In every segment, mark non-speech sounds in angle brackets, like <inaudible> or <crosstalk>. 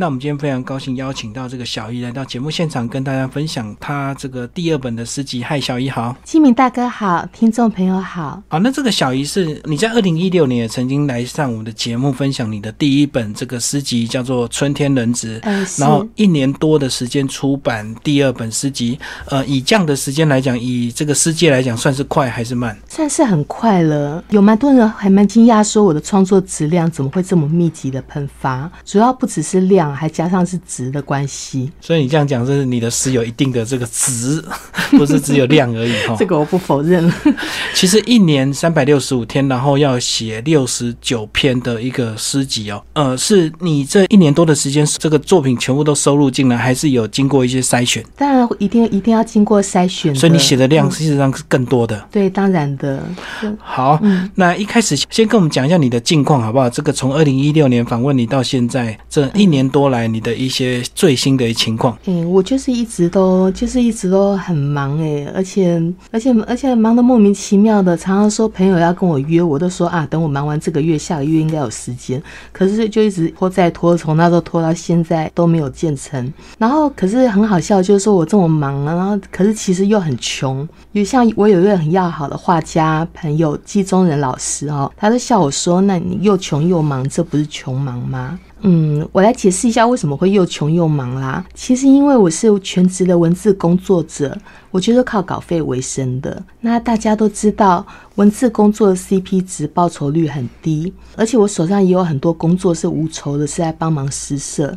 那我们今天非常高兴邀请到这个小姨来到节目现场，跟大家分享她这个第二本的诗集。嗨，小姨好，金明大哥好，听众朋友好。好，那这个小姨是你在二零一六年也曾经来上我们的节目，分享你的第一本这个诗集，叫做《春天人子》。嗯，然后一年多的时间出版第二本诗集。呃，以这样的时间来讲，以这个世界来讲，算是快还是慢？算是很快了。有蛮多人还蛮惊讶，说我的创作质量怎么会这么密集的喷发？主要不只是量，还加上是值的关系。所以你这样讲，是你的诗有一定的这个值，<laughs> 不是只有量而已哈。这个我不否认。<laughs> 其实一年三百六十五天，然后要写六十九篇的一个诗集哦。呃，是你这一年多的时间，这个作品全部都收录进来，还是有经过一些筛选？当然一定一定要经过筛选。所以你写的量事实上是更多的。对，当然的。好，那一开始先跟我们讲一下你的近况好不好？这个从二零一六年访问你到现在这一年多多来，你的一些最新的情况。嗯，我就是一直都就是一直都很忙哎，而且而且而且忙得莫名其妙的，常常说朋友要跟我约，我都说啊，等我忙完这个月，下个月应该有时间。可是就一直拖再拖，从那时候拖到现在都没有建成。然后可是很好笑，就是说我这么忙啊，然后可是其实又很穷。就像我有一个很要好的画家朋友季中仁老师哦，他就笑我说：“那你又穷又忙，这不是穷忙吗？”嗯，我来解释一下为什么会又穷又忙啦。其实因为我是全职的文字工作者，我就是靠稿费为生的。那大家都知道，文字工作的 CP 值报酬率很低，而且我手上也有很多工作是无酬的，是在帮忙施舍。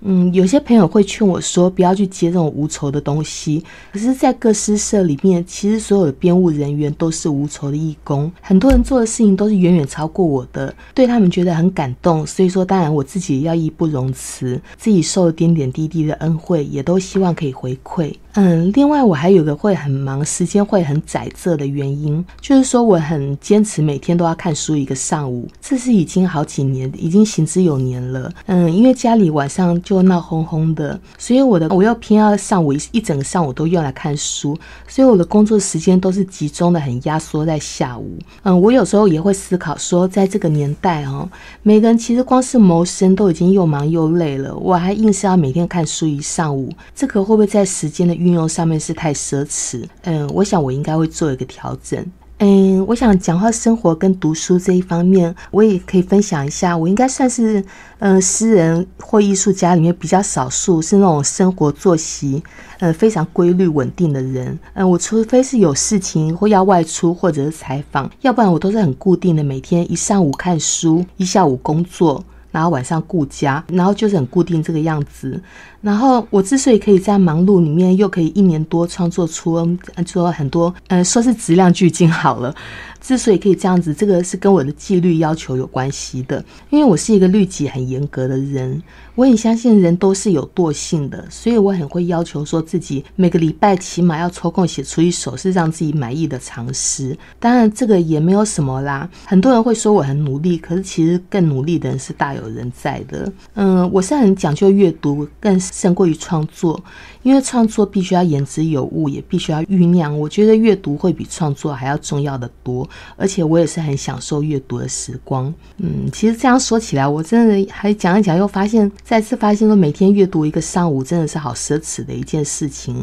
嗯，有些朋友会劝我说，不要去接这种无酬的东西。可是，在各诗社里面，其实所有的编务人员都是无酬的义工，很多人做的事情都是远远超过我的，对他们觉得很感动。所以说，当然我自己要义不容辞，自己受了点点滴滴的恩惠，也都希望可以回馈。嗯，另外我还有个会很忙，时间会很窄仄的原因，就是说我很坚持每天都要看书一个上午，这是已经好几年，已经行之有年了。嗯，因为家里晚上就闹哄哄的，所以我的我又偏要上午一一整个上午都用来看书，所以我的工作时间都是集中的很压缩在下午。嗯，我有时候也会思考说，在这个年代哦，每个人其实光是谋生都已经又忙又累了，我还硬是要每天看书一上午，这个会不会在时间的运用上面是太奢侈？嗯，我想我应该会做一个调整。嗯，我想讲话、生活跟读书这一方面，我也可以分享一下。我应该算是嗯，诗人或艺术家里面比较少数是那种生活作息嗯非常规律稳定的人。嗯，我除非是有事情或要外出或者是采访，要不然我都是很固定的，每天一上午看书，一下午工作。然后晚上顾家，然后就是很固定这个样子。然后我之所以可以在忙碌里面，又可以一年多创作出说很多，嗯，说是质量巨进好了。之所以可以这样子，这个是跟我的纪律要求有关系的。因为我是一个律己很严格的人，我很相信人都是有惰性的，所以我很会要求说自己每个礼拜起码要抽空写出一首是让自己满意的长诗。当然这个也没有什么啦，很多人会说我很努力，可是其实更努力的人是大有人在的。嗯，我是很讲究阅读，更胜过于创作。因为创作必须要言之有物，也必须要酝酿。我觉得阅读会比创作还要重要的多，而且我也是很享受阅读的时光。嗯，其实这样说起来，我真的还讲一讲，又发现再次发现说，每天阅读一个上午真的是好奢侈的一件事情。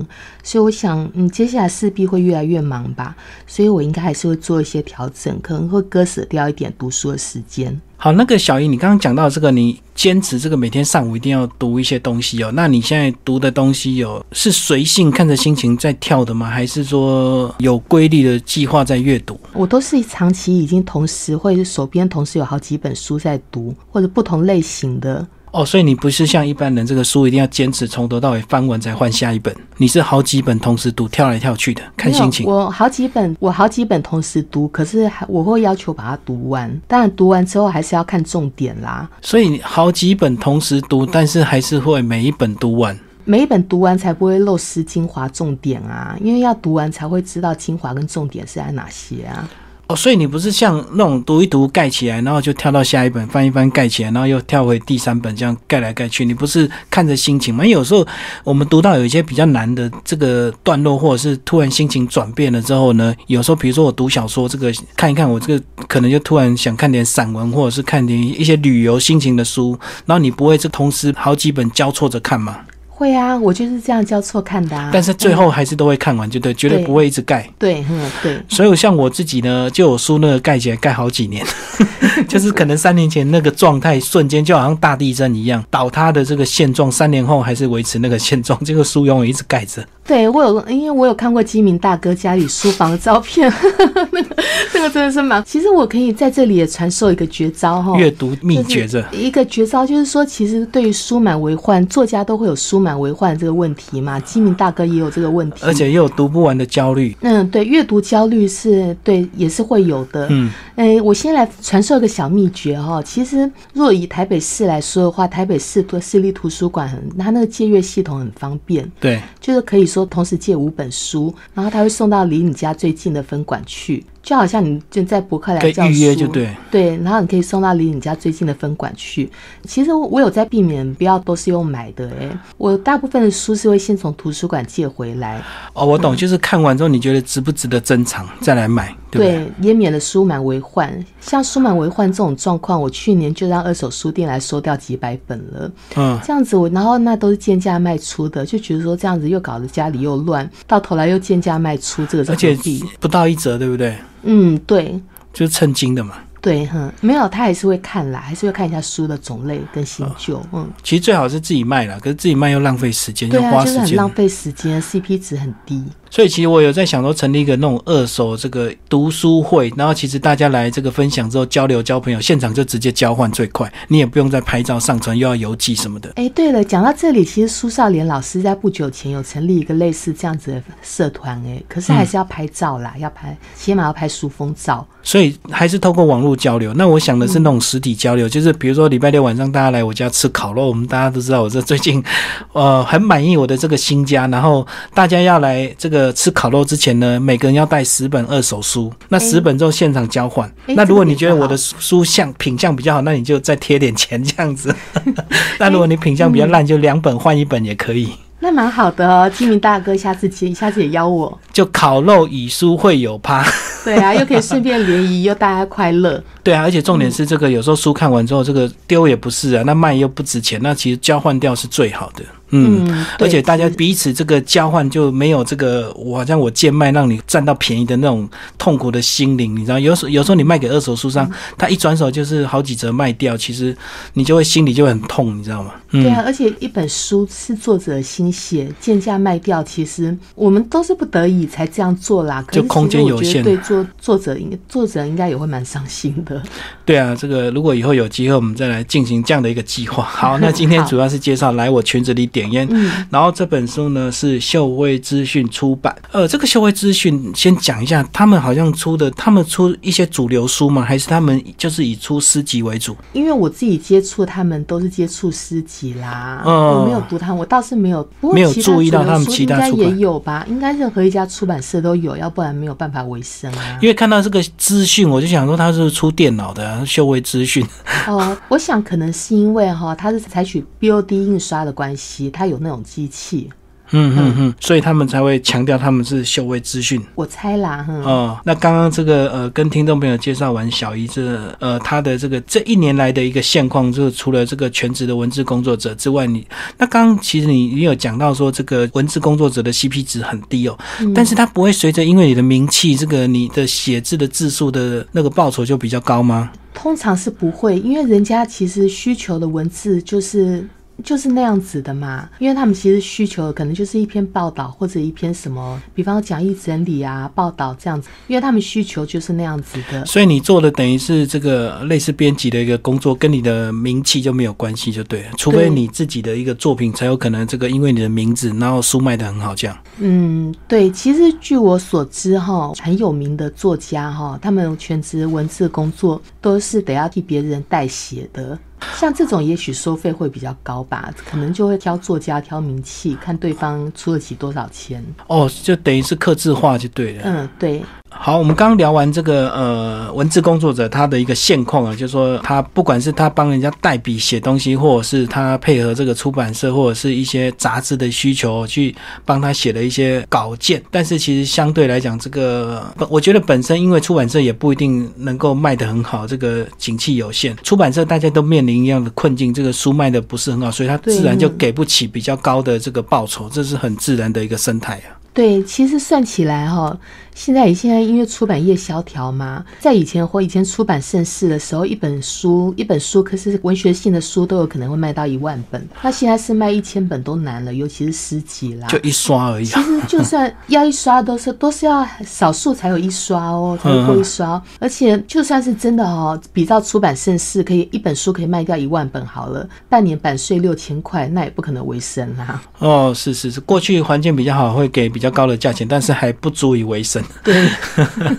所以我想，嗯，接下来势必会越来越忙吧，所以我应该还是会做一些调整，可能会割舍掉一点读书的时间。好，那个小姨，你刚刚讲到这个，你坚持这个每天上午一定要读一些东西哦。那你现在读的东西有是随性看着心情在跳的吗？还是说有规律的计划在阅读？我都是长期已经同时会手边同时有好几本书在读，或者不同类型的。哦，所以你不是像一般人，这个书一定要坚持从头到尾翻完才换下一本。你是好几本同时读，跳来跳去的，看心情。我好几本，我好几本同时读，可是还我会要求把它读完。当然读完之后还是要看重点啦。所以好几本同时读，但是还是会每一本读完。每一本读完才不会漏失精华重点啊，因为要读完才会知道精华跟重点是在哪些啊。哦，所以你不是像那种读一读盖起来，然后就跳到下一本翻一翻盖起来，然后又跳回第三本这样盖来盖去，你不是看着心情吗？有时候我们读到有一些比较难的这个段落，或者是突然心情转变了之后呢，有时候比如说我读小说，这个看一看，我这个可能就突然想看点散文，或者是看点一些旅游心情的书，然后你不会这同时好几本交错着看吗？会啊，我就是这样交错看的啊。但是最后还是都会看完，就对，绝对不会一直盖。对，嗯，对。所以像我自己呢，就有书那个盖起来盖好几年，<laughs> 就是可能三年前那个状态瞬间就好像大地震一样倒塌的这个现状，三年后还是维持那个现状，这个书永远一直盖着。对我有，因为我有看过基明大哥家里书房的照片，<laughs> 那个那个真的是蛮。其实我可以在这里也传授一个绝招哈，阅读秘诀着一个绝招，就是说，其实对于书满为患，作家都会有书满为患这个问题嘛。基明大哥也有这个问题，而且也有读不完的焦虑。嗯，对，阅读焦虑是对，也是会有的。嗯，哎，我先来传授一个小秘诀哈。其实，若以台北市来说的话，台北市的市立图书馆很，它那个借阅系统很方便。对，就是可以。说同时借五本书，然后他会送到离你家最近的分馆去。就好像你就在博客来教书，就对对，然后你可以送到离你家最近的分馆去。其实我有在避免不要都是用买的，哎，我大部分的书是会先从图书馆借回来。哦，我懂，就是看完之后你觉得值不值得珍藏，再来买，对，也免了书满为患。像书满为患这种状况，我去年就让二手书店来收掉几百本了。嗯，这样子我，然后那都是贱价卖出的，就觉得说这样子又搞得家里又乱，到头来又贱价卖出，这个而且不到一折，对不对？嗯，对，就是称斤的嘛。对，哼，没有，他还是会看啦，还是会看一下书的种类跟新旧。嗯，其实最好是自己卖啦，可是自己卖又浪费时间，又花时间，浪费时间，CP 值很低。所以其实我有在想说，成立一个那种二手这个读书会，然后其实大家来这个分享之后交流交朋友，现场就直接交换最快，你也不用再拍照上传，又要邮寄什么的。哎，对了，讲到这里，其实苏少莲老师在不久前有成立一个类似这样子的社团，哎，可是还是要拍照啦，要拍，起码要拍书封照。所以还是透过网络交流。那我想的是那种实体交流，就是比如说礼拜六晚上大家来我家吃烤肉，我们大家都知道我这最近 <laughs> 呃很满意我的这个新家，然后大家要来这个吃烤肉之前。呢？每个人要带十本二手书，那十本之后现场交换。那如果你觉得我的书相品相比较好，那你就再贴点钱这样子。<laughs> 那如果你品相比较烂，就两本换一本也可以。那蛮好的哦，金明大哥，下次接，下次也邀我。就烤肉以书会友趴。对啊，<laughs> 又可以顺便联谊，又大家快乐。对啊，而且重点是这个，有时候书看完之后，这个丢也不是啊，那卖又不值钱，那其实交换掉是最好的。嗯，而且大家彼此这个交换就没有这个，我好像我贱卖让你占到便宜的那种痛苦的心灵，你知道？有时有时候你卖给二手书商，他一转手就是好几折卖掉，其实你就会心里就很痛，你知道吗？对啊，而且一本书是作者心血，贱价卖掉，其实我们都是不得已才这样做啦。就空间有限，对作作者应作者应该也会蛮伤心的。<laughs> 对啊，这个如果以后有机会，我们再来进行这样的一个计划。<laughs> 好，那今天主要是介绍来我裙子里点。嗯，然后这本书呢是秀威资讯出版。呃，这个秀威资讯先讲一下，他们好像出的，他们出一些主流书吗？还是他们就是以出诗集为主？因为我自己接触他们都是接触诗集啦，我没有读他们，我倒是没有，没有注意到他们其他应该也有吧？应该任何一家出版社都有，要不然没有办法维生啊。因为看到这个资讯，我就想说他是出电脑的秀威资讯。哦，我想可能是因为哈，他是采取 BOD 印刷的关系。他有那种机器，嗯嗯嗯，所以他们才会强调他们是秀位资讯。我猜啦，哈哦，那刚刚这个呃，跟听众朋友介绍完小姨这呃，她的这个这一年来的一个现况，就是除了这个全职的文字工作者之外，你那刚刚其实你你有讲到说这个文字工作者的 CP 值很低哦，但是它不会随着因为你的名气，这个你的写字的字数的那个报酬就比较高吗？通常是不会，因为人家其实需求的文字就是。就是那样子的嘛，因为他们其实需求可能就是一篇报道或者一篇什么，比方讲义整理啊、报道这样子，因为他们需求就是那样子的。所以你做的等于是这个类似编辑的一个工作，跟你的名气就没有关系，就对了。除非你自己的一个作品才有可能这个，因为你的名字，然后书卖的很好这样。嗯，对。其实据我所知哈，很有名的作家哈，他们全职文字工作都是得要替别人代写的。像这种，也许收费会比较高吧，可能就会挑作家、挑名气，看对方出得起多少钱。哦，就等于是刻字化就对了。嗯，对。好，我们刚聊完这个呃文字工作者他的一个现况啊，就是说他不管是他帮人家代笔写东西，或者是他配合这个出版社或者是一些杂志的需求去帮他写了一些稿件，但是其实相对来讲，这个我觉得本身因为出版社也不一定能够卖得很好，这个景气有限，出版社大家都面临一样的困境，这个书卖的不是很好，所以他自然就给不起比较高的这个报酬，这是很自然的一个生态啊。对，其实算起来哈。现在现在因为出版业萧条嘛，在以前或以前出版盛世的时候，一本书一本书，可是文学性的书都有可能会卖到一万本。那现在是卖一千本都难了，尤其是诗集啦，就一刷而已。其实就算要一刷，都是都是要少数才有一刷哦，才会过一刷。<laughs> 而且就算是真的哦，比照出版盛世，可以一本书可以卖掉一万本好了，半年版税六千块，那也不可能为生啊。哦，是是是，过去环境比较好，会给比较高的价钱，但是还不足以为生。对，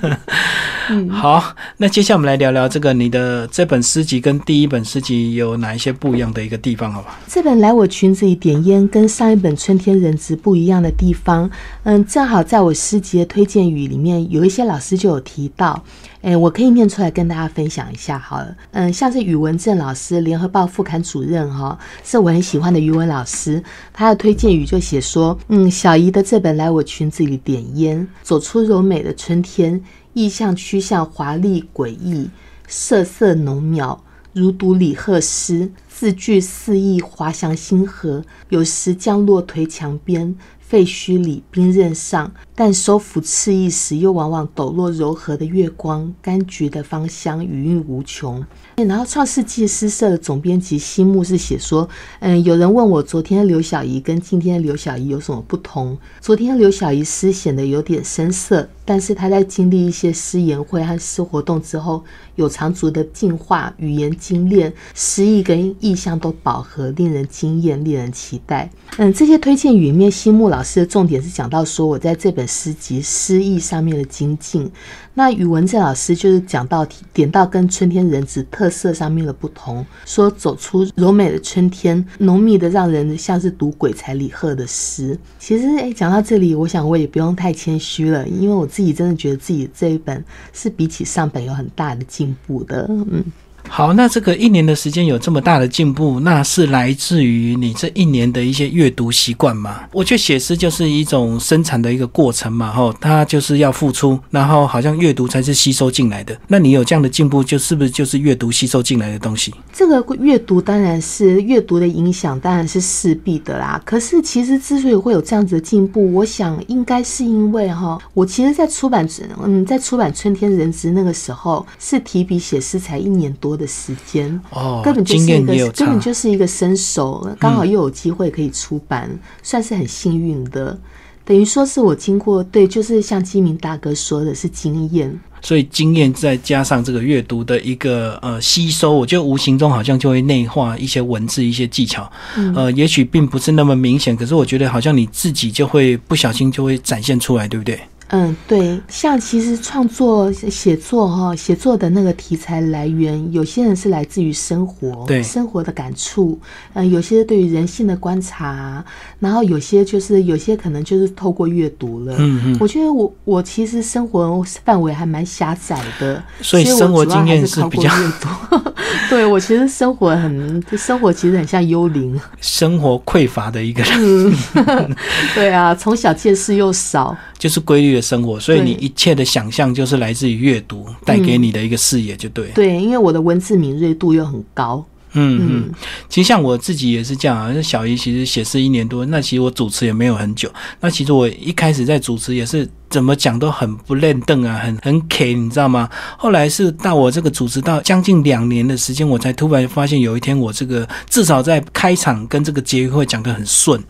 <laughs> 好，那接下来我们来聊聊这个你的这本诗集跟第一本诗集有哪一些不一样的一个地方，好吧？这本来我裙子里点烟跟上一本春天人质不一样的地方，嗯，正好在我诗集的推荐语里面有一些老师就有提到，哎，我可以念出来跟大家分享一下好了，嗯，像是宇文正老师，联合报副刊主任哈，是我很喜欢的语文老师，他的推荐语就写说，嗯，小姨的这本来我裙子里点烟，走出柔美的春天，意象趋向华丽诡异，色色浓渺，如读李贺诗，字句肆意滑翔星河，有时降落颓墙边。废墟里冰刃上，但收服刺意时，又往往抖落柔和的月光。柑橘的芳香余韵无穷。然后，创世纪诗社的总编辑西木是写说：“嗯，有人问我昨天刘小怡跟今天刘小怡有什么不同？昨天刘小怡诗显得有点生涩，但是她在经历一些诗言会和诗活动之后，有长足的进化，语言精炼，诗意跟意象都饱和，令人惊艳，令人期待。嗯，这些推荐语面，西木老师的重点是讲到说我在这本诗集诗意上面的精进。那宇文正老师就是讲到点到跟春天人子特色上面的不同，说走出柔美的春天，浓密的让人像是读鬼才李贺的诗。其实，哎，讲到这里，我想我也不用太谦虚了，因为我自己真的觉得自己这一本是比起上本有很大的进进步的，嗯。好，那这个一年的时间有这么大的进步，那是来自于你这一年的一些阅读习惯吗？我觉得写诗就是一种生产的一个过程嘛，吼，它就是要付出，然后好像阅读才是吸收进来的。那你有这样的进步，就是不是就是阅读吸收进来的东西？这个阅读当然是阅读的影响，当然是势必的啦。可是其实之所以会有这样子的进步，我想应该是因为哈，我其实，在出版嗯，在出版《春天人之》那个时候，是提笔写诗才一年多。的时间哦，根本就是一个根本就是一个生手，刚好又有机会可以出版，算是很幸运的。等于说是我经过对，就是像基明大哥说的是经验，所以经验再加上这个阅读的一个呃吸收，我觉得无形中好像就会内化一些文字、一些技巧。呃，也许并不是那么明显，可是我觉得好像你自己就会不小心就会展现出来，对不对？嗯，对，像其实创作写作哈，写作的那个题材来源，有些人是来自于生活，对生活的感触，嗯，有些对于人性的观察，然后有些就是有些可能就是透过阅读了。嗯嗯，我觉得我我其实生活范围还蛮狭窄的，所以生活经验是比较多。<laughs> 对我其实生活很，生活其实很像幽灵，生活匮乏的一个人。<laughs> 对啊，从小见识又少，<laughs> 就是规律的。生活，所以你一切的想象就是来自于阅读带给你的一个视野，就对。对，因为我的文字敏锐度又很高。嗯嗯，其实像我自己也是这样啊。小姨其实写诗一年多，那其实我主持也没有很久。那其实我一开始在主持也是怎么讲都很不认凳啊，很很 K，你知道吗？后来是到我这个主持到将近两年的时间，我才突然发现有一天我这个至少在开场跟这个结语会讲得很顺，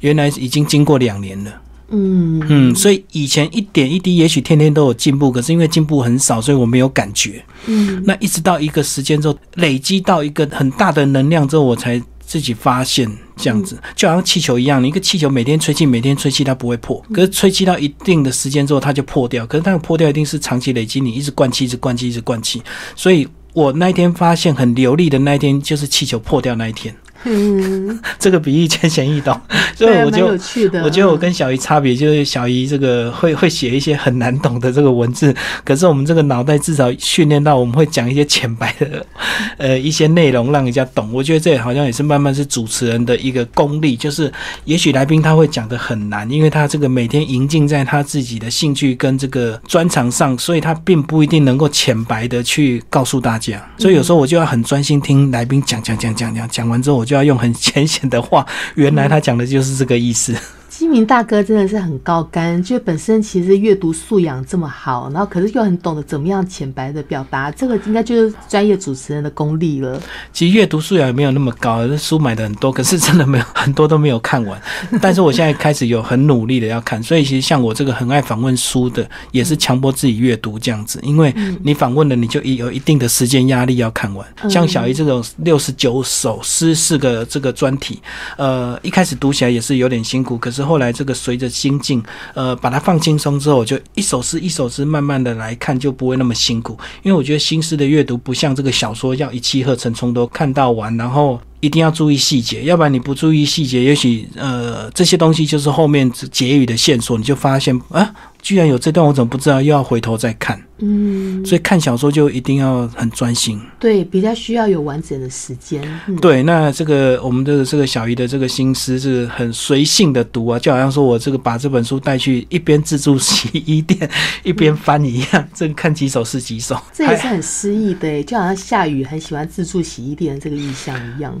原来已经经过两年了。嗯嗯，所以以前一点一滴，也许天天都有进步，可是因为进步很少，所以我没有感觉。嗯，那一直到一个时间之后，累积到一个很大的能量之后，我才自己发现这样子，就好像气球一样，你一个气球每天吹气，每天吹气，它不会破。可是吹气到一定的时间之后，它就破掉。可是它破掉一定是长期累积，你一直灌气，一直灌气，一直灌气。所以我那一天发现很流利的那一天，就是气球破掉那一天。嗯，<laughs> 这个比喻浅显易懂，<laughs> 所以我就。我觉得我跟小姨差别就是小姨这个会会写一些很难懂的这个文字，可是我们这个脑袋至少训练到我们会讲一些浅白的呃一些内容让人家懂。我觉得这好像也是慢慢是主持人的一个功力，就是也许来宾他会讲的很难，因为他这个每天营进在他自己的兴趣跟这个专长上，所以他并不一定能够浅白的去告诉大家。所以有时候我就要很专心听来宾讲讲讲讲讲，讲完之后我就要用很浅显的话，原来他讲的就是这个意思。基明大哥真的是很高干，就本身其实阅读素养这么好，然后可是又很懂得怎么样浅白的表达，这个应该就是专业主持人的功力了。其实阅读素养也没有那么高，书买的很多，可是真的没有很多都没有看完。<laughs> 但是我现在开始有很努力的要看，所以其实像我这个很爱访问书的，也是强迫自己阅读这样子，因为你访问了，你就有一定的时间压力要看完。像小姨这种六十九首诗四个这个专题，呃，一开始读起来也是有点辛苦，可是后来这个随着心境，呃，把它放轻松之后，我就一首诗一首诗慢慢的来看，就不会那么辛苦。因为我觉得新诗的阅读不像这个小说要一气呵成，从头看到完，然后一定要注意细节，要不然你不注意细节，也许呃这些东西就是后面结语的线索，你就发现啊，居然有这段，我怎么不知道？又要回头再看。嗯，所以看小说就一定要很专心。对，比较需要有完整的时间。嗯、对，那这个我们的这个小姨的这个心思是很随性的读啊，就好像说我这个把这本书带去一边自助洗衣店一边翻一样，这个看几首是几首。这也是很诗意的，就好像下雨很喜欢自助洗衣店这个意象一样。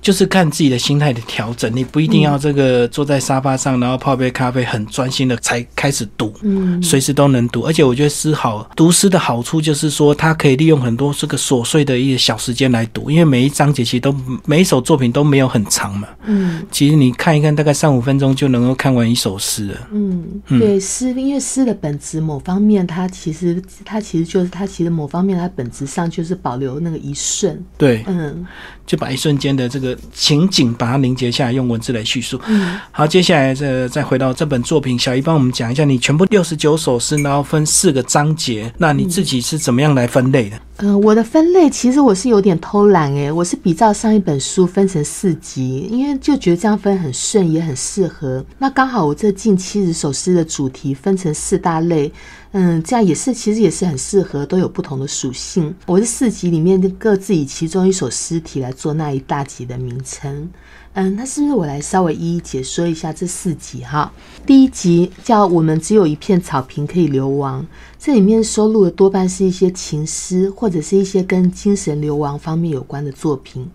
就是看自己的心态的调整，你不一定要这个坐在沙发上，然后泡杯咖啡，很专心的才开始读，嗯，随时都能读。而且我觉得诗好读诗的好处就是说，它可以利用很多这个琐碎的一些小时间来读，因为每一章节其实都每一首作品都没有很长嘛。嗯，其实你看一看，大概三五分钟就能够看完一首诗了。嗯，对，诗，因为诗的本质某方面，它其实它其实就是它其实某方面它本质上就是保留那个一瞬。对，嗯，就把一瞬间的这个情景把它凝结下来，用文字来叙述。嗯，好，接下来这再回到这本作品，小姨帮我们讲一下，你全部六十九首诗，然后分四个章节，那你自己是怎么样来分类的？呃，我的分类其实我是有点偷懒诶，我是比照上一本书分成四集，因为就觉得这样分很顺，也很适合。那刚好我这近七十首诗的主题分成四大类，嗯，这样也是其实也是很适合，都有不同的属性。我是四集里面各自以其中一首诗题来做那一大集的名称。嗯，那是不是我来稍微一一解说一下这四集哈？第一集叫《我们只有一片草坪可以流亡》，这里面收录的多半是一些情诗或者是一些跟精神流亡方面有关的作品。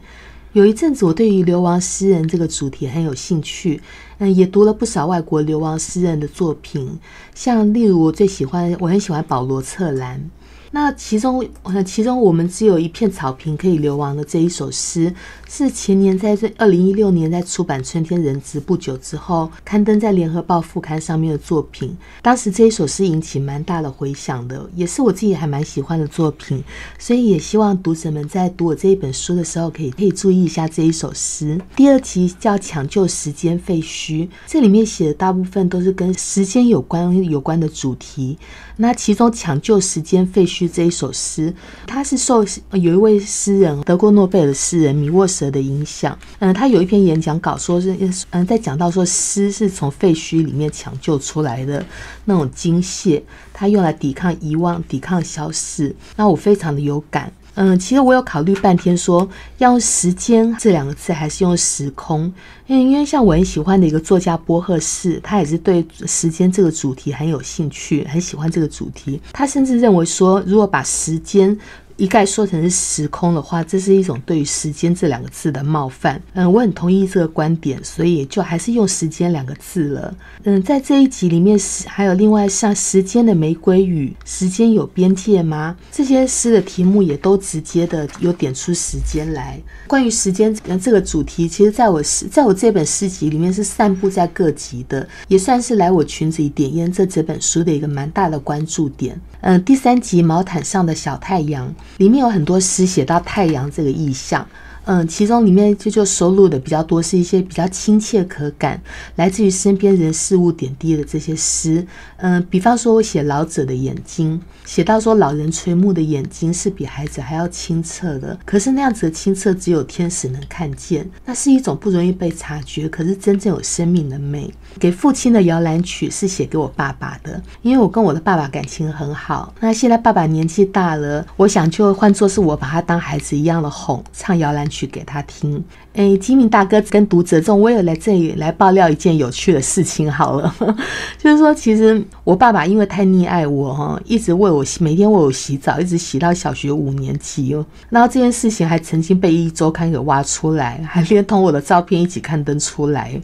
有一阵子，我对于流亡诗人这个主题很有兴趣，嗯，也读了不少外国流亡诗人的作品，像例如我最喜欢，我很喜欢保罗策兰。那其中，呃，其中我们只有一片草坪可以流亡的这一首诗，是前年在这二零一六年在出版《春天人质》不久之后，刊登在《联合报》副刊上面的作品。当时这一首诗引起蛮大的回响的，也是我自己还蛮喜欢的作品，所以也希望读者们在读我这一本书的时候，可以可以注意一下这一首诗。第二题叫《抢救时间废墟》，这里面写的大部分都是跟时间有关有关的主题。那其中《抢救时间废墟》这一首诗，它是受有一位诗人德国诺贝尔诗人米沃舍的影响。嗯，他有一篇演讲稿，说是嗯，在讲到说诗是从废墟里面抢救出来的那种精血，它用来抵抗遗忘、抵抗消逝。那我非常的有感。嗯，其实我有考虑半天，说要用时间这两个字，还是用时空？因因为像我很喜欢的一个作家波赫士，他也是对时间这个主题很有兴趣，很喜欢这个主题。他甚至认为说，如果把时间一概说成是时空的话，这是一种对于时间这两个字的冒犯。嗯，我很同意这个观点，所以就还是用时间两个字了。嗯，在这一集里面，还有另外像时间的玫瑰雨、时间有边界吗？这些诗的题目也都直接的有点出时间来。关于时间这个主题，其实在我诗在我这本诗集里面是散布在各集的，也算是来我裙子里点烟这整本书的一个蛮大的关注点。嗯，第三集毛毯上的小太阳里面有很多诗写到太阳这个意象。嗯，其中里面就就收录的比较多是一些比较亲切可感，来自于身边人事物点滴的这些诗。嗯，比方说我写老者的眼睛，写到说老人垂暮的眼睛是比孩子还要清澈的，可是那样子的清澈只有天使能看见，那是一种不容易被察觉，可是真正有生命的美。给父亲的摇篮曲是写给我爸爸的，因为我跟我的爸爸感情很好。那现在爸爸年纪大了，我想就换作是我把他当孩子一样的哄，唱摇篮曲去给他听。哎，吉敏大哥跟读者众，我也来这里来爆料一件有趣的事情好了，<laughs> 就是说，其实我爸爸因为太溺爱我哈，一直为我每天为我洗澡，一直洗到小学五年级哦。然后这件事情还曾经被一周刊给挖出来，还连同我的照片一起刊登出来。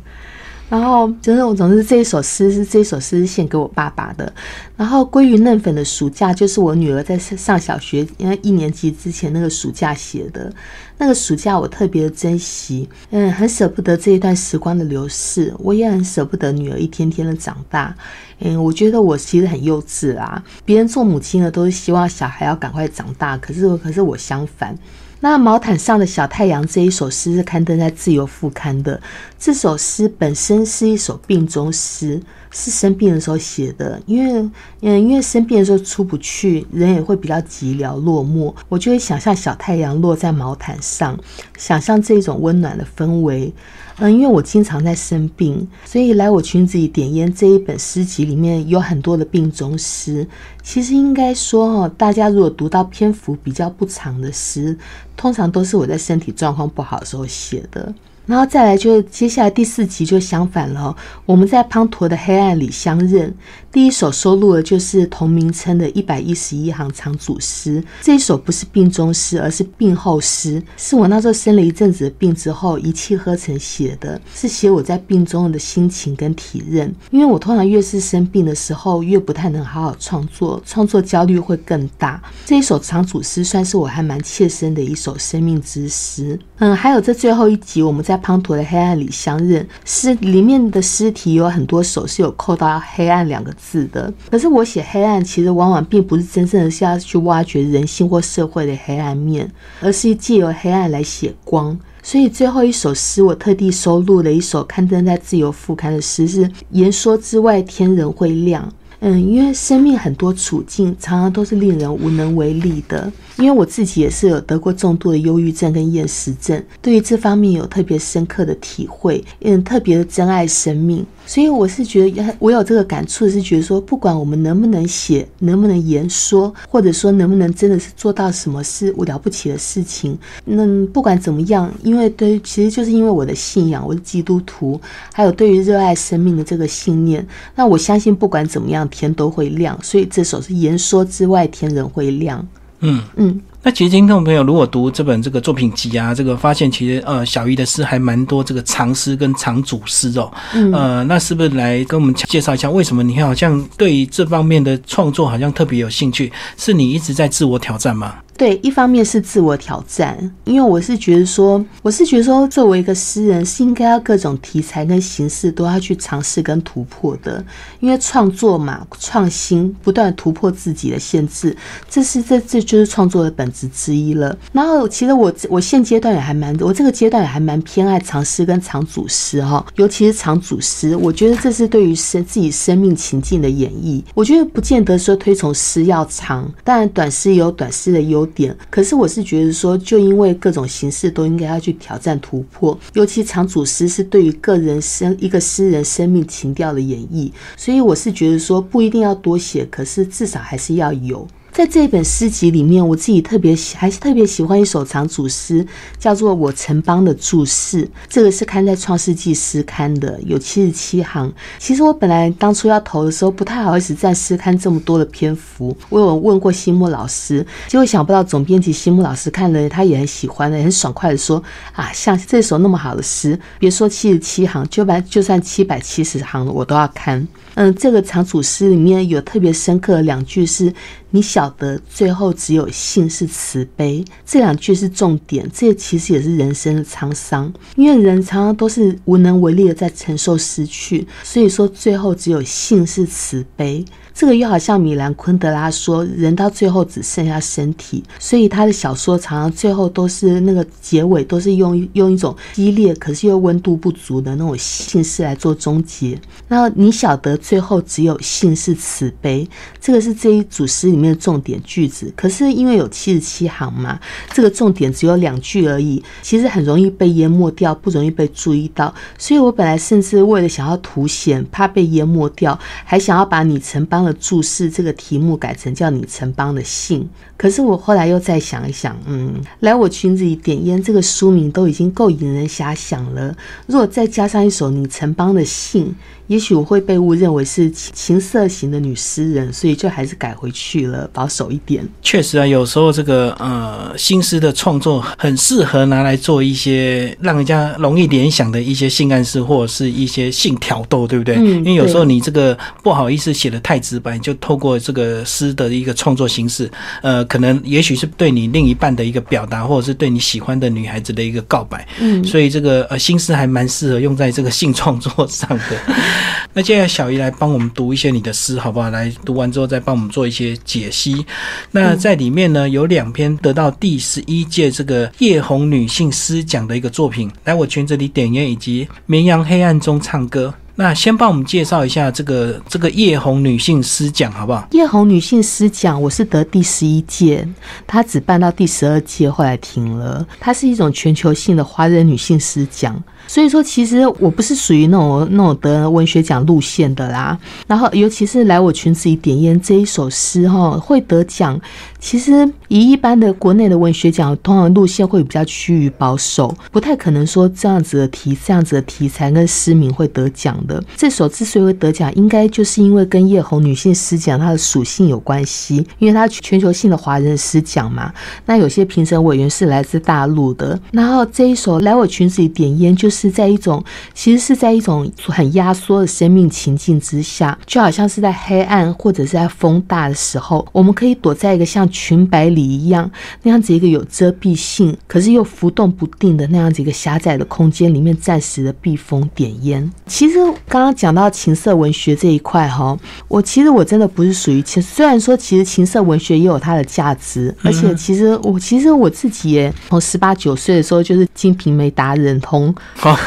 然后就是我总之这一首诗是这一首诗献给我爸爸的。然后归于嫩粉的暑假就是我女儿在上小学因为一年级之前那个暑假写的。那个暑假我特别的珍惜，嗯，很舍不得这一段时光的流逝，我也很舍不得女儿一天天的长大。嗯，我觉得我其实很幼稚啊。别人做母亲的都是希望小孩要赶快长大，可是可是我相反。那毛毯上的小太阳这一首诗是刊登在自由副刊的。这首诗本身是一首病中诗，是生病的时候写的。因为，嗯，因为生病的时候出不去，人也会比较寂寥落寞。我就会想象小太阳落在毛毯上，想象这种温暖的氛围。嗯，因为我经常在生病，所以来我群子里点烟这一本诗集里面有很多的病中诗。其实应该说，哦，大家如果读到篇幅比较不长的诗，通常都是我在身体状况不好的时候写的。然后再来，就接下来第四集就相反了。我们在滂沱的黑暗里相认。第一首收录的就是同名称的一百一十一行长组诗。这一首不是病中诗，而是病后诗，是我那时候生了一阵子的病之后一气呵成写的，是写我在病中的心情跟体认。因为我通常越是生病的时候，越不太能好好创作，创作焦虑会更大。这一首长组诗算是我还蛮切身的一首生命之诗。嗯，还有这最后一集，我们在滂沱的黑暗里相认，诗里面的诗题有很多首是有扣到“黑暗”两个是的。可是我写黑暗，其实往往并不是真正的是要去挖掘人性或社会的黑暗面，而是借由黑暗来写光。所以最后一首诗，我特地收录了一首刊登在《自由副刊》的诗，是“言说之外，天人会亮”。嗯，因为生命很多处境，常常都是令人无能为力的。因为我自己也是有得过重度的忧郁症跟厌食症，对于这方面有特别深刻的体会，嗯，特别的珍爱生命。所以我是觉得，我有这个感触，是觉得说，不管我们能不能写，能不能言说，或者说能不能真的是做到什么是了不起的事情，那不管怎么样，因为对，其实就是因为我的信仰，我是基督徒，还有对于热爱生命的这个信念，那我相信不管怎么样，天都会亮。所以这首是言说之外，天人会亮。嗯嗯。那其实听众朋友如果读这本这个作品集啊，这个发现其实呃小鱼的诗还蛮多，这个长诗跟长组诗哦，呃，那是不是来跟我们介绍一下为什么你好像对这方面的创作好像特别有兴趣？是你一直在自我挑战吗？对，一方面是自我挑战，因为我是觉得说，我是觉得说，作为一个诗人，是应该要各种题材跟形式都要去尝试跟突破的。因为创作嘛，创新，不断突破自己的限制，这是这这就是创作的本质之一了。然后，其实我我现阶段也还蛮，我这个阶段也还蛮偏爱长诗跟长组诗哈，尤其是长组诗，我觉得这是对于生自己生命情境的演绎。我觉得不见得说推崇诗要长，当然短诗也有短诗的优。有点，可是我是觉得说，就因为各种形式都应该要去挑战突破，尤其长组诗是对于个人生一个诗人生命情调的演绎，所以我是觉得说不一定要多写，可是至少还是要有。在这本诗集里面，我自己特别喜，还是特别喜欢一首长组诗，叫做《我城邦的注释》。这个是刊在《创世纪》诗刊的，有七十七行。其实我本来当初要投的时候，不太好意思占诗刊这么多的篇幅。我有问过新木老师，结果想不到总编辑新木老师看了，他也很喜欢的，很爽快的说：“啊，像这首那么好的诗，别说七十七行，就把就算七百七十行，我都要看。”嗯，这个长组诗里面有特别深刻的两句是。你晓得最后只有性是慈悲，这两句是重点。这其实也是人生的沧桑，因为人常常都是无能为力的在承受失去，所以说最后只有性是慈悲。这个又好像米兰昆德拉说，人到最后只剩下身体，所以他的小说常常最后都是那个结尾都是用用一种激烈可是又温度不足的那种性事来做终结。然后你晓得最后只有性是慈悲，这个是这一组诗里面的重点句子。可是因为有七十七行嘛，这个重点只有两句而已，其实很容易被淹没掉，不容易被注意到。所以我本来甚至为了想要凸显，怕被淹没掉，还想要把你城邦的注释这个题目改成叫你城邦的信。可是我后来又再想一想，嗯，来我裙子里点烟这个书名都已经够引人遐想了，如果再加上一首你城邦的信。也许我会被误认为是情色型的女诗人，所以就还是改回去了，保守一点。确实啊，有时候这个呃新诗的创作很适合拿来做一些让人家容易联想的一些性暗示或者是一些性挑逗，对不对？嗯。因为有时候你这个不好意思写的太直白，就透过这个诗的一个创作形式，呃，可能也许是对你另一半的一个表达，或者是对你喜欢的女孩子的一个告白。嗯。所以这个呃心思还蛮适合用在这个性创作上的。<laughs> 那接下来小姨来帮我们读一些你的诗，好不好？来读完之后再帮我们做一些解析。那在里面呢，有两篇得到第十一届这个叶红女性诗奖的一个作品，来我裙子里点烟以及绵羊黑暗中唱歌。那先帮我们介绍一下这个这个叶红女性诗奖，好不好？叶红女性诗奖，我是得第十一届，她只办到第十二届，后来停了。它是一种全球性的华人女性诗奖。所以说，其实我不是属于那种那种得文学奖路线的啦。然后，尤其是来我裙子里点烟这一首诗哈，会得奖。其实以一般的国内的文学奖，通常路线会比较趋于保守，不太可能说这样子的题这样子的题材跟诗名会得奖的。这首之所以会得奖，应该就是因为跟叶红女性诗奖它的属性有关系，因为它全球性的华人诗奖嘛。那有些评审委员是来自大陆的，然后这一首来我裙子里点烟就。是在一种，其实是在一种很压缩的生命情境之下，就好像是在黑暗或者是在风大的时候，我们可以躲在一个像裙摆里一样那样子一个有遮蔽性，可是又浮动不定的那样子一个狭窄的空间里面，暂时的避风点烟。其实刚刚讲到情色文学这一块哈，我其实我真的不是属于情，虽然说其实情色文学也有它的价值，而且其实我其实我自己也从十八九岁的时候就是《金瓶梅》达人同。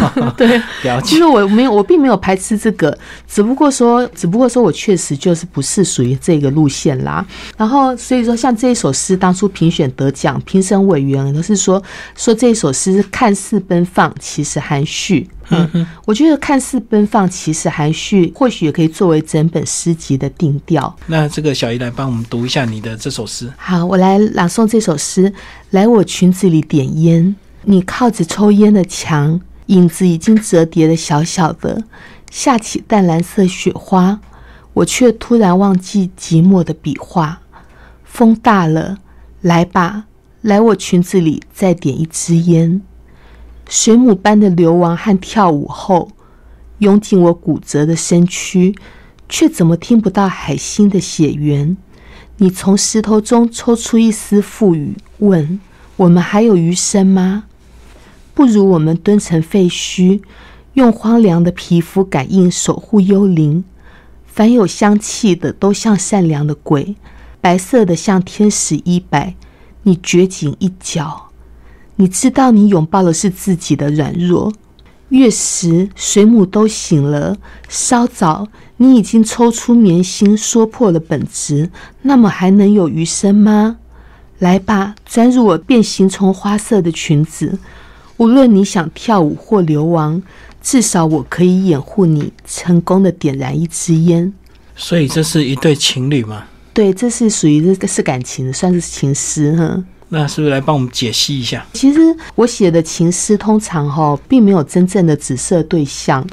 <laughs> 对，其实我没有，我并没有排斥这个，只不过说，只不过说我确实就是不是属于这个路线啦。然后，所以说，像这一首诗当初评选得奖，评审委员都是说，说这一首诗看似奔放，其实含蓄。嗯，我觉得看似奔放，其实含蓄，或许也可以作为整本诗集的定调。那这个小姨来帮我们读一下你的这首诗。好，我来朗诵这首诗。来我裙子里点烟，你靠着抽烟的墙。影子已经折叠的小小的，下起淡蓝色雪花，我却突然忘记寂寞的笔画。风大了，来吧，来我裙子里再点一支烟。水母般的流亡和跳舞后，涌进我骨折的身躯，却怎么听不到海星的血缘？你从石头中抽出一丝富裕，问我们还有余生吗？不如我们蹲成废墟，用荒凉的皮肤感应守护幽灵。凡有香气的，都像善良的鬼；白色的像天使衣摆。你掘井一角，你知道你拥抱的是自己的软弱。月食，水母都醒了。稍早，你已经抽出棉心，说破了本质。那么还能有余生吗？来吧，钻入我变形虫花色的裙子。无论你想跳舞或流亡，至少我可以掩护你成功的点燃一支烟。所以这是一对情侣吗？对，这是属于这个是感情，算是情诗哈。那是不是来帮我们解析一下？其实我写的情诗通常哈，并没有真正的紫色对象，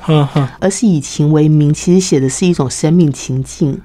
而是以情为名，其实写的是一种生命情境。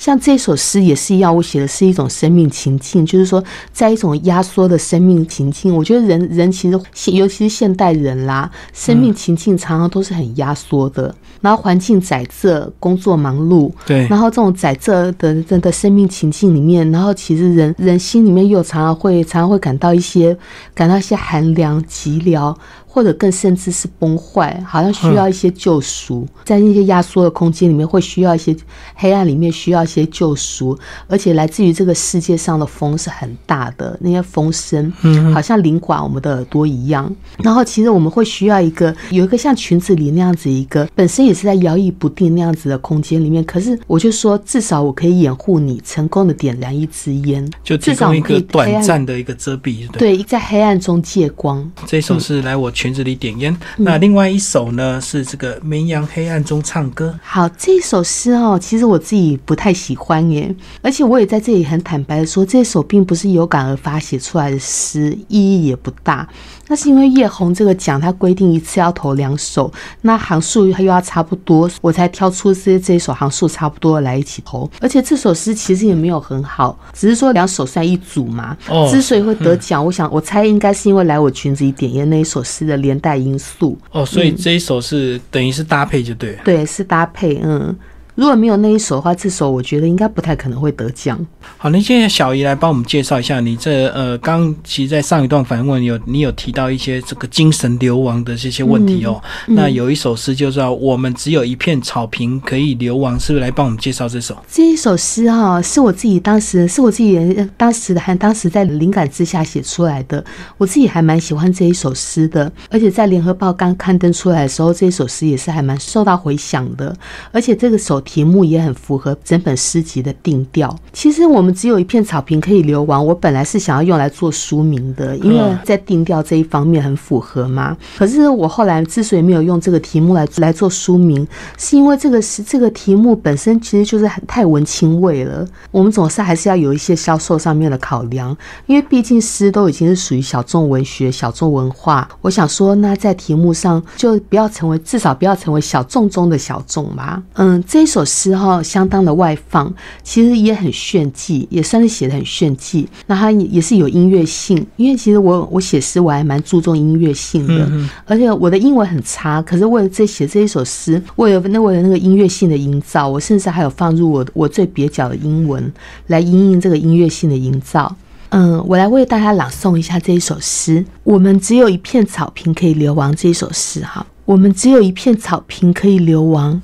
像这首诗也是一样，我写的是一种生命情境，就是说在一种压缩的生命情境。我觉得人人其实，尤其是现代人啦，生命情境常常都是很压缩的。然后环境窄仄，工作忙碌，对，然后这种窄仄的的的生命情境里面，然后其实人人心里面又常常会常常会感到一些感到一些寒凉寂寥。或者更甚至是崩坏，好像需要一些救赎，在那些压缩的空间里面，会需要一些黑暗里面需要一些救赎，而且来自于这个世界上的风是很大的，那些风声，嗯，好像凌垮我们的耳朵一样。然后其实我们会需要一个有一个像裙子里那样子一个本身也是在摇曳不定那样子的空间里面，可是我就说至少我可以掩护你，成功的点燃一支烟，就至少一个短暂的一个遮蔽，对，在黑暗中借光。这首是来我。裙子里点烟。那另外一首呢，是这个绵羊黑暗中唱歌。好，这首诗哦，其实我自己不太喜欢耶，而且我也在这里很坦白的说，这首并不是有感而发写出来的诗，意义也不大。那是因为叶红这个奖，它规定一次要投两首，那行数它又要差不多，我才挑出这这一首行数差不多来一起投。而且这首诗其实也没有很好，只是说两首算一组嘛。哦。之所以会得奖，我想我猜应该是因为来我裙子里点烟那一首诗的连带因素。哦，所以这一首是等于是搭配就对。对，是搭配，嗯。如果没有那一首的话，这首我觉得应该不太可能会得奖。好，那现在小姨来帮我们介绍一下，你这呃，刚其实，在上一段反问有你有提到一些这个精神流亡的这些问题哦。那有一首诗就叫“我们只有一片草坪可以流亡”，是不是来帮我们介绍这首？这一首诗哈，是我自己当时是我自己当时的还当时在灵感之下写出来的。我自己还蛮喜欢这一首诗的，而且在联合报刚刊登出来的时候，这一首诗也是还蛮受到回响的。而且这个首。题目也很符合整本诗集的定调。其实我们只有一片草坪可以流亡，我本来是想要用来做书名的，因为在定调这一方面很符合嘛。可是我后来之所以没有用这个题目来来做书名，是因为这个是这个题目本身其实就是很太文青味了。我们总是还是要有一些销售上面的考量，因为毕竟诗都已经是属于小众文学、小众文化。我想说，那在题目上就不要成为，至少不要成为小众中的小众吧。嗯，这一首。诗哈相当的外放，其实也很炫技，也算是写的很炫技。那它也是有音乐性，因为其实我我写诗我还蛮注重音乐性的，而且我的英文很差，可是为了这写这一首诗，为了那为了那个音乐性的营造，我甚至还有放入我我最蹩脚的英文来应应这个音乐性的营造。嗯，我来为大家朗诵一下这一首诗：我们只有一片草坪可以流亡。这一首诗哈，我们只有一片草坪可以流亡。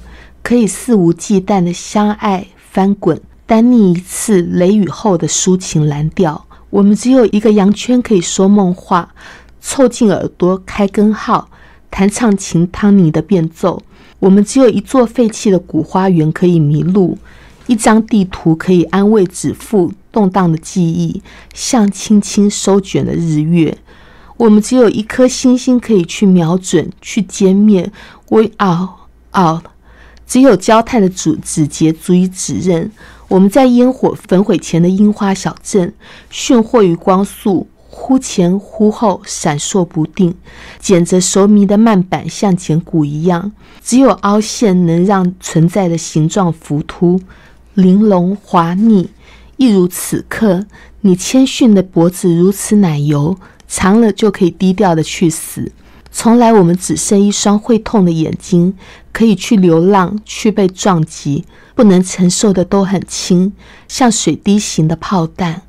可以肆无忌惮的相爱翻滚，单溺一次雷雨后的抒情蓝调。我们只有一个羊圈可以说梦话，凑近耳朵开根号，弹唱琴汤尼的变奏。我们只有一座废弃的古花园可以迷路，一张地图可以安慰指腹动荡的记忆，像轻轻收卷的日月。我们只有一颗星星可以去瞄准，去歼灭。We are out。只有焦炭的指指节足以指认，我们在烟火焚毁前的樱花小镇，炫惑于光速，忽前忽后，闪烁不定，剪着熟迷的慢板，像剪骨一样。只有凹陷能让存在的形状浮凸、玲珑、滑腻，一如此刻，你谦逊的脖子如此奶油，长了就可以低调的去死。从来，我们只剩一双会痛的眼睛，可以去流浪，去被撞击，不能承受的都很轻，像水滴型的炮弹。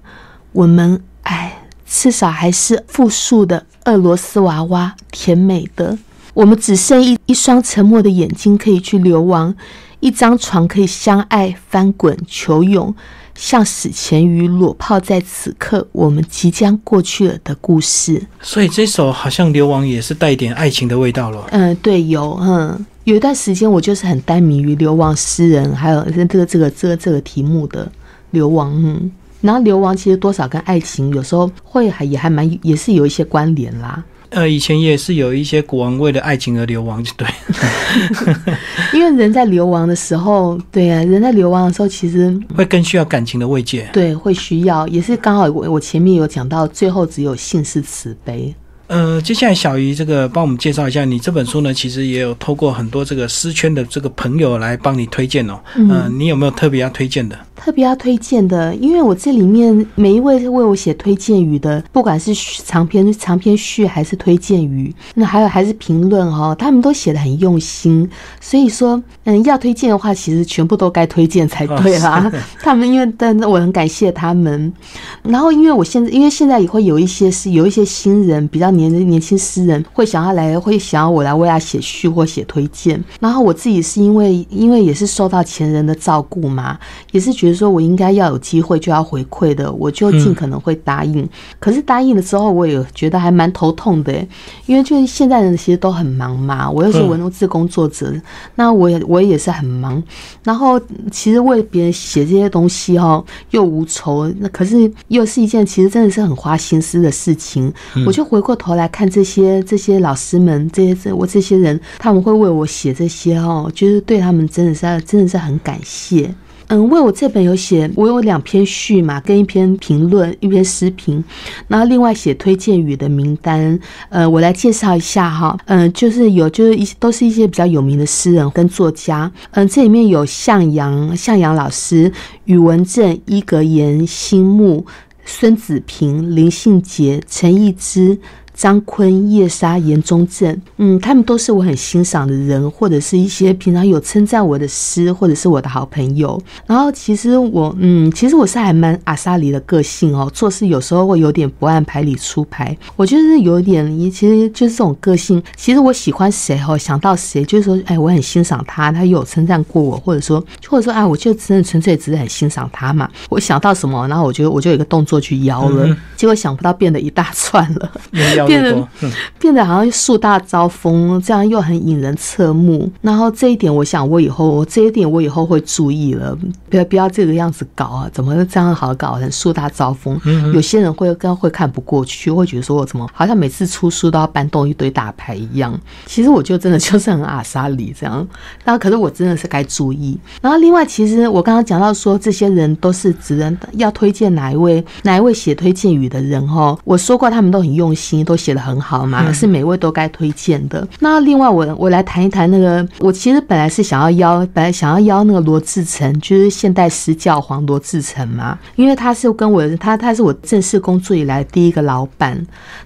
我们，哎，至少还是复数的俄罗斯娃娃，甜美的。我们只剩一一双沉默的眼睛，可以去流亡，一张床可以相爱翻滚求永。像史前鱼裸泡在此刻我们即将过去了的故事，所以这首好像流亡也是带点爱情的味道了。嗯，对，有，嗯，有一段时间我就是很呆迷于流亡诗人，还有这个这个这个这个题目的流亡，嗯，然后流亡其实多少跟爱情有时候会还也还蛮也是有一些关联啦。呃，以前也是有一些国王为了爱情而流亡，就对。<laughs> <laughs> 因为人在流亡的时候，对啊，人在流亡的时候，其实 <laughs> 会更需要感情的慰藉。对，会需要，也是刚好我我前面有讲到，最后只有性是慈悲。呃，接下来小鱼这个帮我们介绍一下，你这本书呢，其实也有透过很多这个诗圈的这个朋友来帮你推荐哦。嗯，你有没有特别要推荐的？特别要推荐的，因为我这里面每一位为我写推荐语的，不管是长篇长篇序还是推荐语，那还有还是评论哦，他们都写的很用心。所以说，嗯，要推荐的话，其实全部都该推荐才对 <laughs> 啦。他们因为，但我很感谢他们。然后，因为我现在，因为现在也会有一些是有一些新人，比较年年轻诗人会想要来，会想要我来为他写序或写推荐。然后我自己是因为，因为也是受到前人的照顾嘛，也是觉。得说，我应该要有机会就要回馈的，我就尽可能会答应。可是答应了之后，我也觉得还蛮头痛的，因为就是现在人其实都很忙嘛。我又是文字工作者，那我也我也是很忙。然后其实为别人写这些东西哈，又无酬，那可是又是一件其实真的是很花心思的事情。我就回过头后来看这些这些老师们，这些这我这些人，他们会为我写这些哦，就是对他们真的是真的是很感谢。嗯，为我这本有写，我有两篇序嘛，跟一篇评论，一篇诗评，然后另外写推荐语的名单。呃，我来介绍一下哈，嗯，就是有就是一都是一些比较有名的诗人跟作家。嗯，这里面有向阳、向阳老师、宇文正、伊格言、新木、孙子平、林信杰、陈义之。张坤、叶莎、严中正，嗯，他们都是我很欣赏的人，或者是一些平常有称赞我的诗，或者是我的好朋友。然后其实我，嗯，其实我是还蛮阿萨里的个性哦，做事有时候会有点不按牌理出牌。我就是有点，其实就是这种个性。其实我喜欢谁哦，想到谁，就是说，哎，我很欣赏他，他有称赞过我，或者说，或者说，哎，我就真的纯粹只是很欣赏他嘛。我想到什么，然后我就我就有一个动作去摇了，结果想不到变得一大串了。变得变得好像树大招风，这样又很引人侧目。然后这一点，我想我以后这一点我以后会注意了，不要不要这个样子搞啊！怎么这样好搞很树大招风？有些人会跟会看不过去，会觉得说我怎么好像每次出书都要搬动一堆大牌一样。其实我就真的就是很阿莎里这样。然后可是我真的是该注意。然后另外，其实我刚刚讲到说，这些人都是只能要推荐哪一位哪一位写推荐语的人哦。我说过他们都很用心，都。写的很好嘛，是每位都该推荐的。那另外，我我来谈一谈那个，我其实本来是想要邀，本来想要邀那个罗志成，就是现代诗教皇罗志成嘛，因为他是跟我，他他是我正式工作以来第一个老板，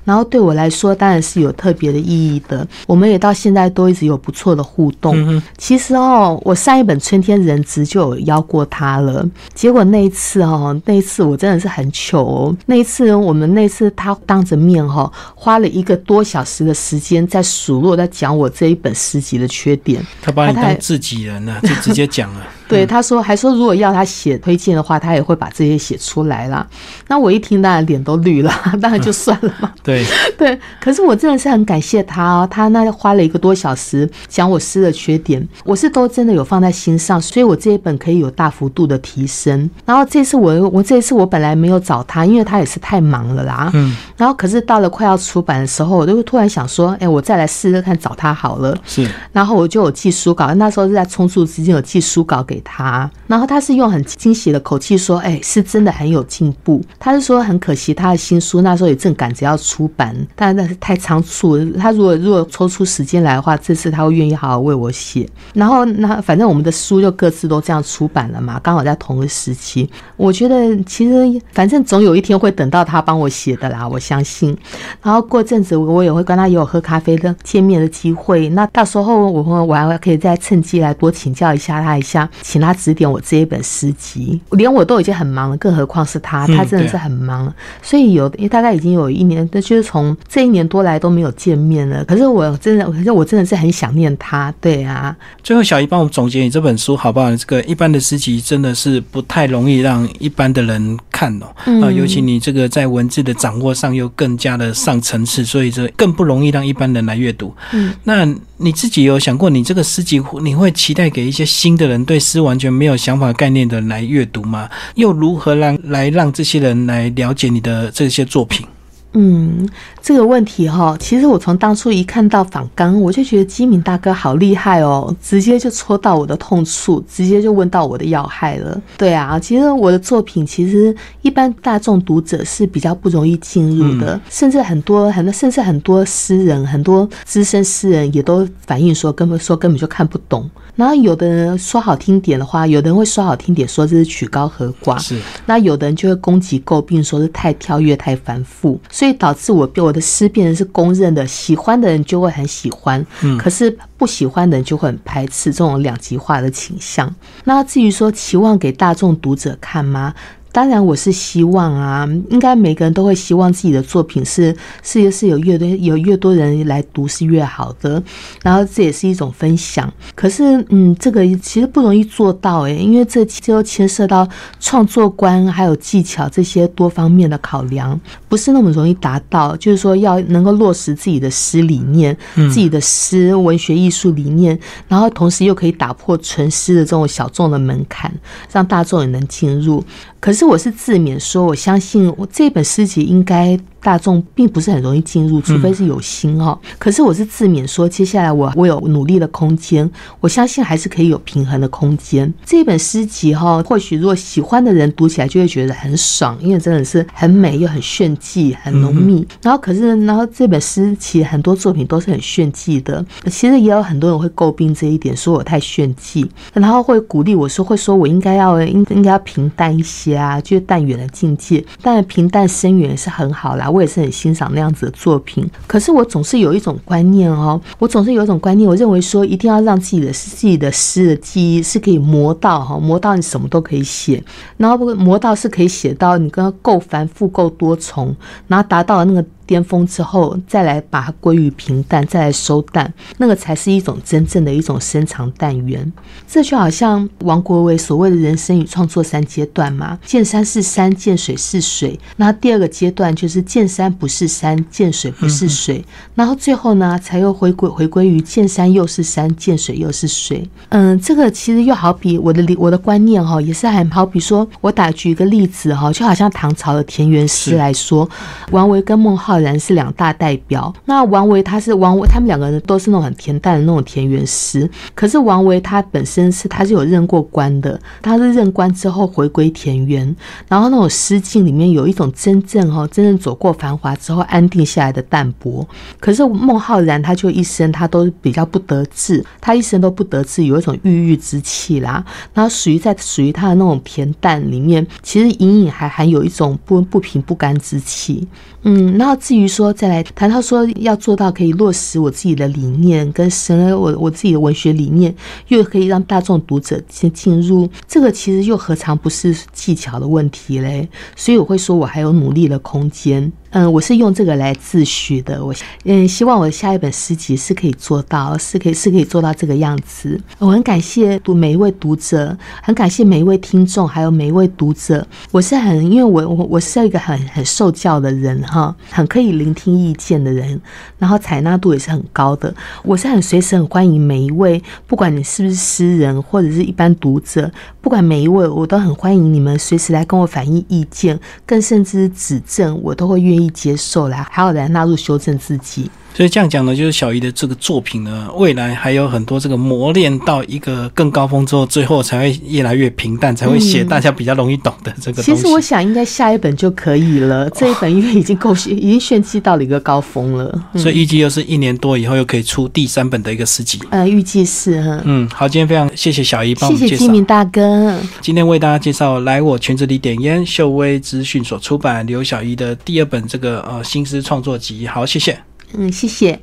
然后对我来说当然是有特别的意义的。我们也到现在都一直有不错的互动。其实哦，我上一本《春天人质》就有邀过他了，结果那一次哦，那一次我真的是很糗。哦那一次我们那次他当着面哈。花了一个多小时的时间在数落，在讲我这一本诗集的缺点。他把你当自己人了，就直接讲了。对，他说还说如果要他写推荐的话，他也会把这些写出来啦。那我一听，当然脸都绿了，<laughs> 当然就算了嘛。<laughs> 对 <laughs> 对，可是我真的是很感谢他哦，他那花了一个多小时讲我诗的缺点，我是都真的有放在心上，所以我这一本可以有大幅度的提升。然后这次我我这一次我本来没有找他，因为他也是太忙了啦。嗯。然后可是到了快要出版的时候，我就突然想说，哎，我再来试试看找他好了。是。然后我就有寄书稿，那时候是在匆促之间有寄书稿给。他，然后他是用很惊喜的口气说：“哎，是真的很有进步。”他是说很可惜他的新书那时候也正赶着要出版，但那是太仓促。他如果如果抽出时间来的话，这次他会愿意好好为我写。然后那反正我们的书就各自都这样出版了嘛，刚好在同一个时期。我觉得其实反正总有一天会等到他帮我写的啦，我相信。然后过阵子我也会跟他有喝咖啡的见面的机会，那到时候我会我还可以再趁机来多请教一下他一下。请他指点我这一本诗集，连我都已经很忙了，更何况是他，他真的是很忙，所以有大概已经有一年，那就是从这一年多来都没有见面了。可是我真的，可是我真的是很想念他。对啊，最后小姨帮我们总结你这本书好不好？这个一般的诗集真的是不太容易让一般的人看哦，啊，尤其你这个在文字的掌握上又更加的上层次，所以这更不容易让一般人来阅读。嗯，那你自己有想过，你这个诗集你会期待给一些新的人对诗？完全没有想法概念的来阅读吗？又如何让来让这些人来了解你的这些作品？嗯，这个问题哈，其实我从当初一看到访纲，我就觉得基敏大哥好厉害哦，直接就戳到我的痛处，直接就问到我的要害了。对啊，其实我的作品其实一般大众读者是比较不容易进入的，甚至很多很多，甚至很多诗人，很多资深诗人也都反映说，根本说根本就看不懂。然后有的人说好听点的话，有的人会说好听点，说这是曲高和寡。是，那有的人就会攻击诟病，说是太跳跃、太繁复。所以导致我我的诗变成是公认的，喜欢的人就会很喜欢，嗯，可是不喜欢的人就会很排斥这种两极化的倾向。那至于说期望给大众读者看吗？当然，我是希望啊，应该每个人都会希望自己的作品是是是有越多有越多人来读是越好的，然后这也是一种分享。可是，嗯，这个其实不容易做到诶，因为这就牵涉到创作观还有技巧这些多方面的考量，不是那么容易达到。就是说，要能够落实自己的诗理念、自己的诗文学艺术理念，然后同时又可以打破纯诗的这种小众的门槛，让大众也能进入。可是我是自勉说，我相信我这本诗集应该。大众并不是很容易进入，除非是有心哦。可是我是自勉说，接下来我我有努力的空间，我相信还是可以有平衡的空间。这本诗集哈，或许如果喜欢的人读起来就会觉得很爽，因为真的是很美又很炫技、很浓密。然后可是，然后这本诗其实很多作品都是很炫技的。其实也有很多人会诟病这一点，说我太炫技，然后会鼓励我说，会说我应该要应应该要平淡一些啊，就是淡远的境界。但平淡深远是很好啦。我也是很欣赏那样子的作品，可是我总是有一种观念哦，我总是有一种观念，我认为说一定要让自己的自己的诗的记忆是可以磨到哈，磨到你什么都可以写，然后磨到是可以写到你跟够繁复、够多重，然后达到了那个。巅峰之后，再来把它归于平淡，再来收淡，那个才是一种真正的一种深藏淡远。这就好像王国维所谓的人生与创作三阶段嘛，见山是山，见水是水。那第二个阶段就是见山不是山，见水不是水。然后最后呢，才又回归回归于见山又是山，见水又是水。嗯，这个其实又好比我的理我的观念哈，也是很好比说，我打举一个例子哈，就好像唐朝的田园诗来说，王维跟孟浩。然是两大代表。那王维他是王维，他们两个人都是那种很恬淡的那种田园诗。可是王维他本身是他是有任过官的，他是任官之后回归田园，然后那种诗境里面有一种真正哈真正走过繁华之后安定下来的淡泊。可是孟浩然他就一生他都比较不得志，他一生都不得志，有一种郁郁之气啦。然后属于在属于他的那种恬淡里面，其实隐隐还含有一种不不平不甘之气。嗯，然后至于说再来谈到说要做到可以落实我自己的理念，跟神我我自己的文学理念，又可以让大众读者先进入，这个其实又何尝不是技巧的问题嘞？所以我会说我还有努力的空间。嗯，我是用这个来自诩的。我嗯，希望我的下一本诗集是可以做到，是可以是可以做到这个样子。我很感谢读每一位读者，很感谢每一位听众，还有每一位读者。我是很，因为我我我是一个很很受教的人哈，很可以聆听意见的人，然后采纳度也是很高的。我是很随时很欢迎每一位，不管你是不是诗人或者是一般读者，不管每一位，我都很欢迎你们随时来跟我反映意见，更甚至指正，我都会愿意。接受啦，还要来纳入修正自己。所以这样讲呢，就是小姨的这个作品呢，未来还有很多这个磨练到一个更高峰之后，最后才会越来越平淡，才会写大家比较容易懂的这个。其实我想应该下一本就可以了，这一本因为已经够已经炫技到了一个高峰了。所以预计又是一年多以后又可以出第三本的一个诗集。呃，预计是哈。嗯，好，今天非常谢谢小姨帮我们介绍。谢谢金明大哥。今天为大家介绍来我裙子里点烟，秀威资讯所出版刘小姨的第二本这个呃新诗创作集。好，谢谢。嗯，谢谢。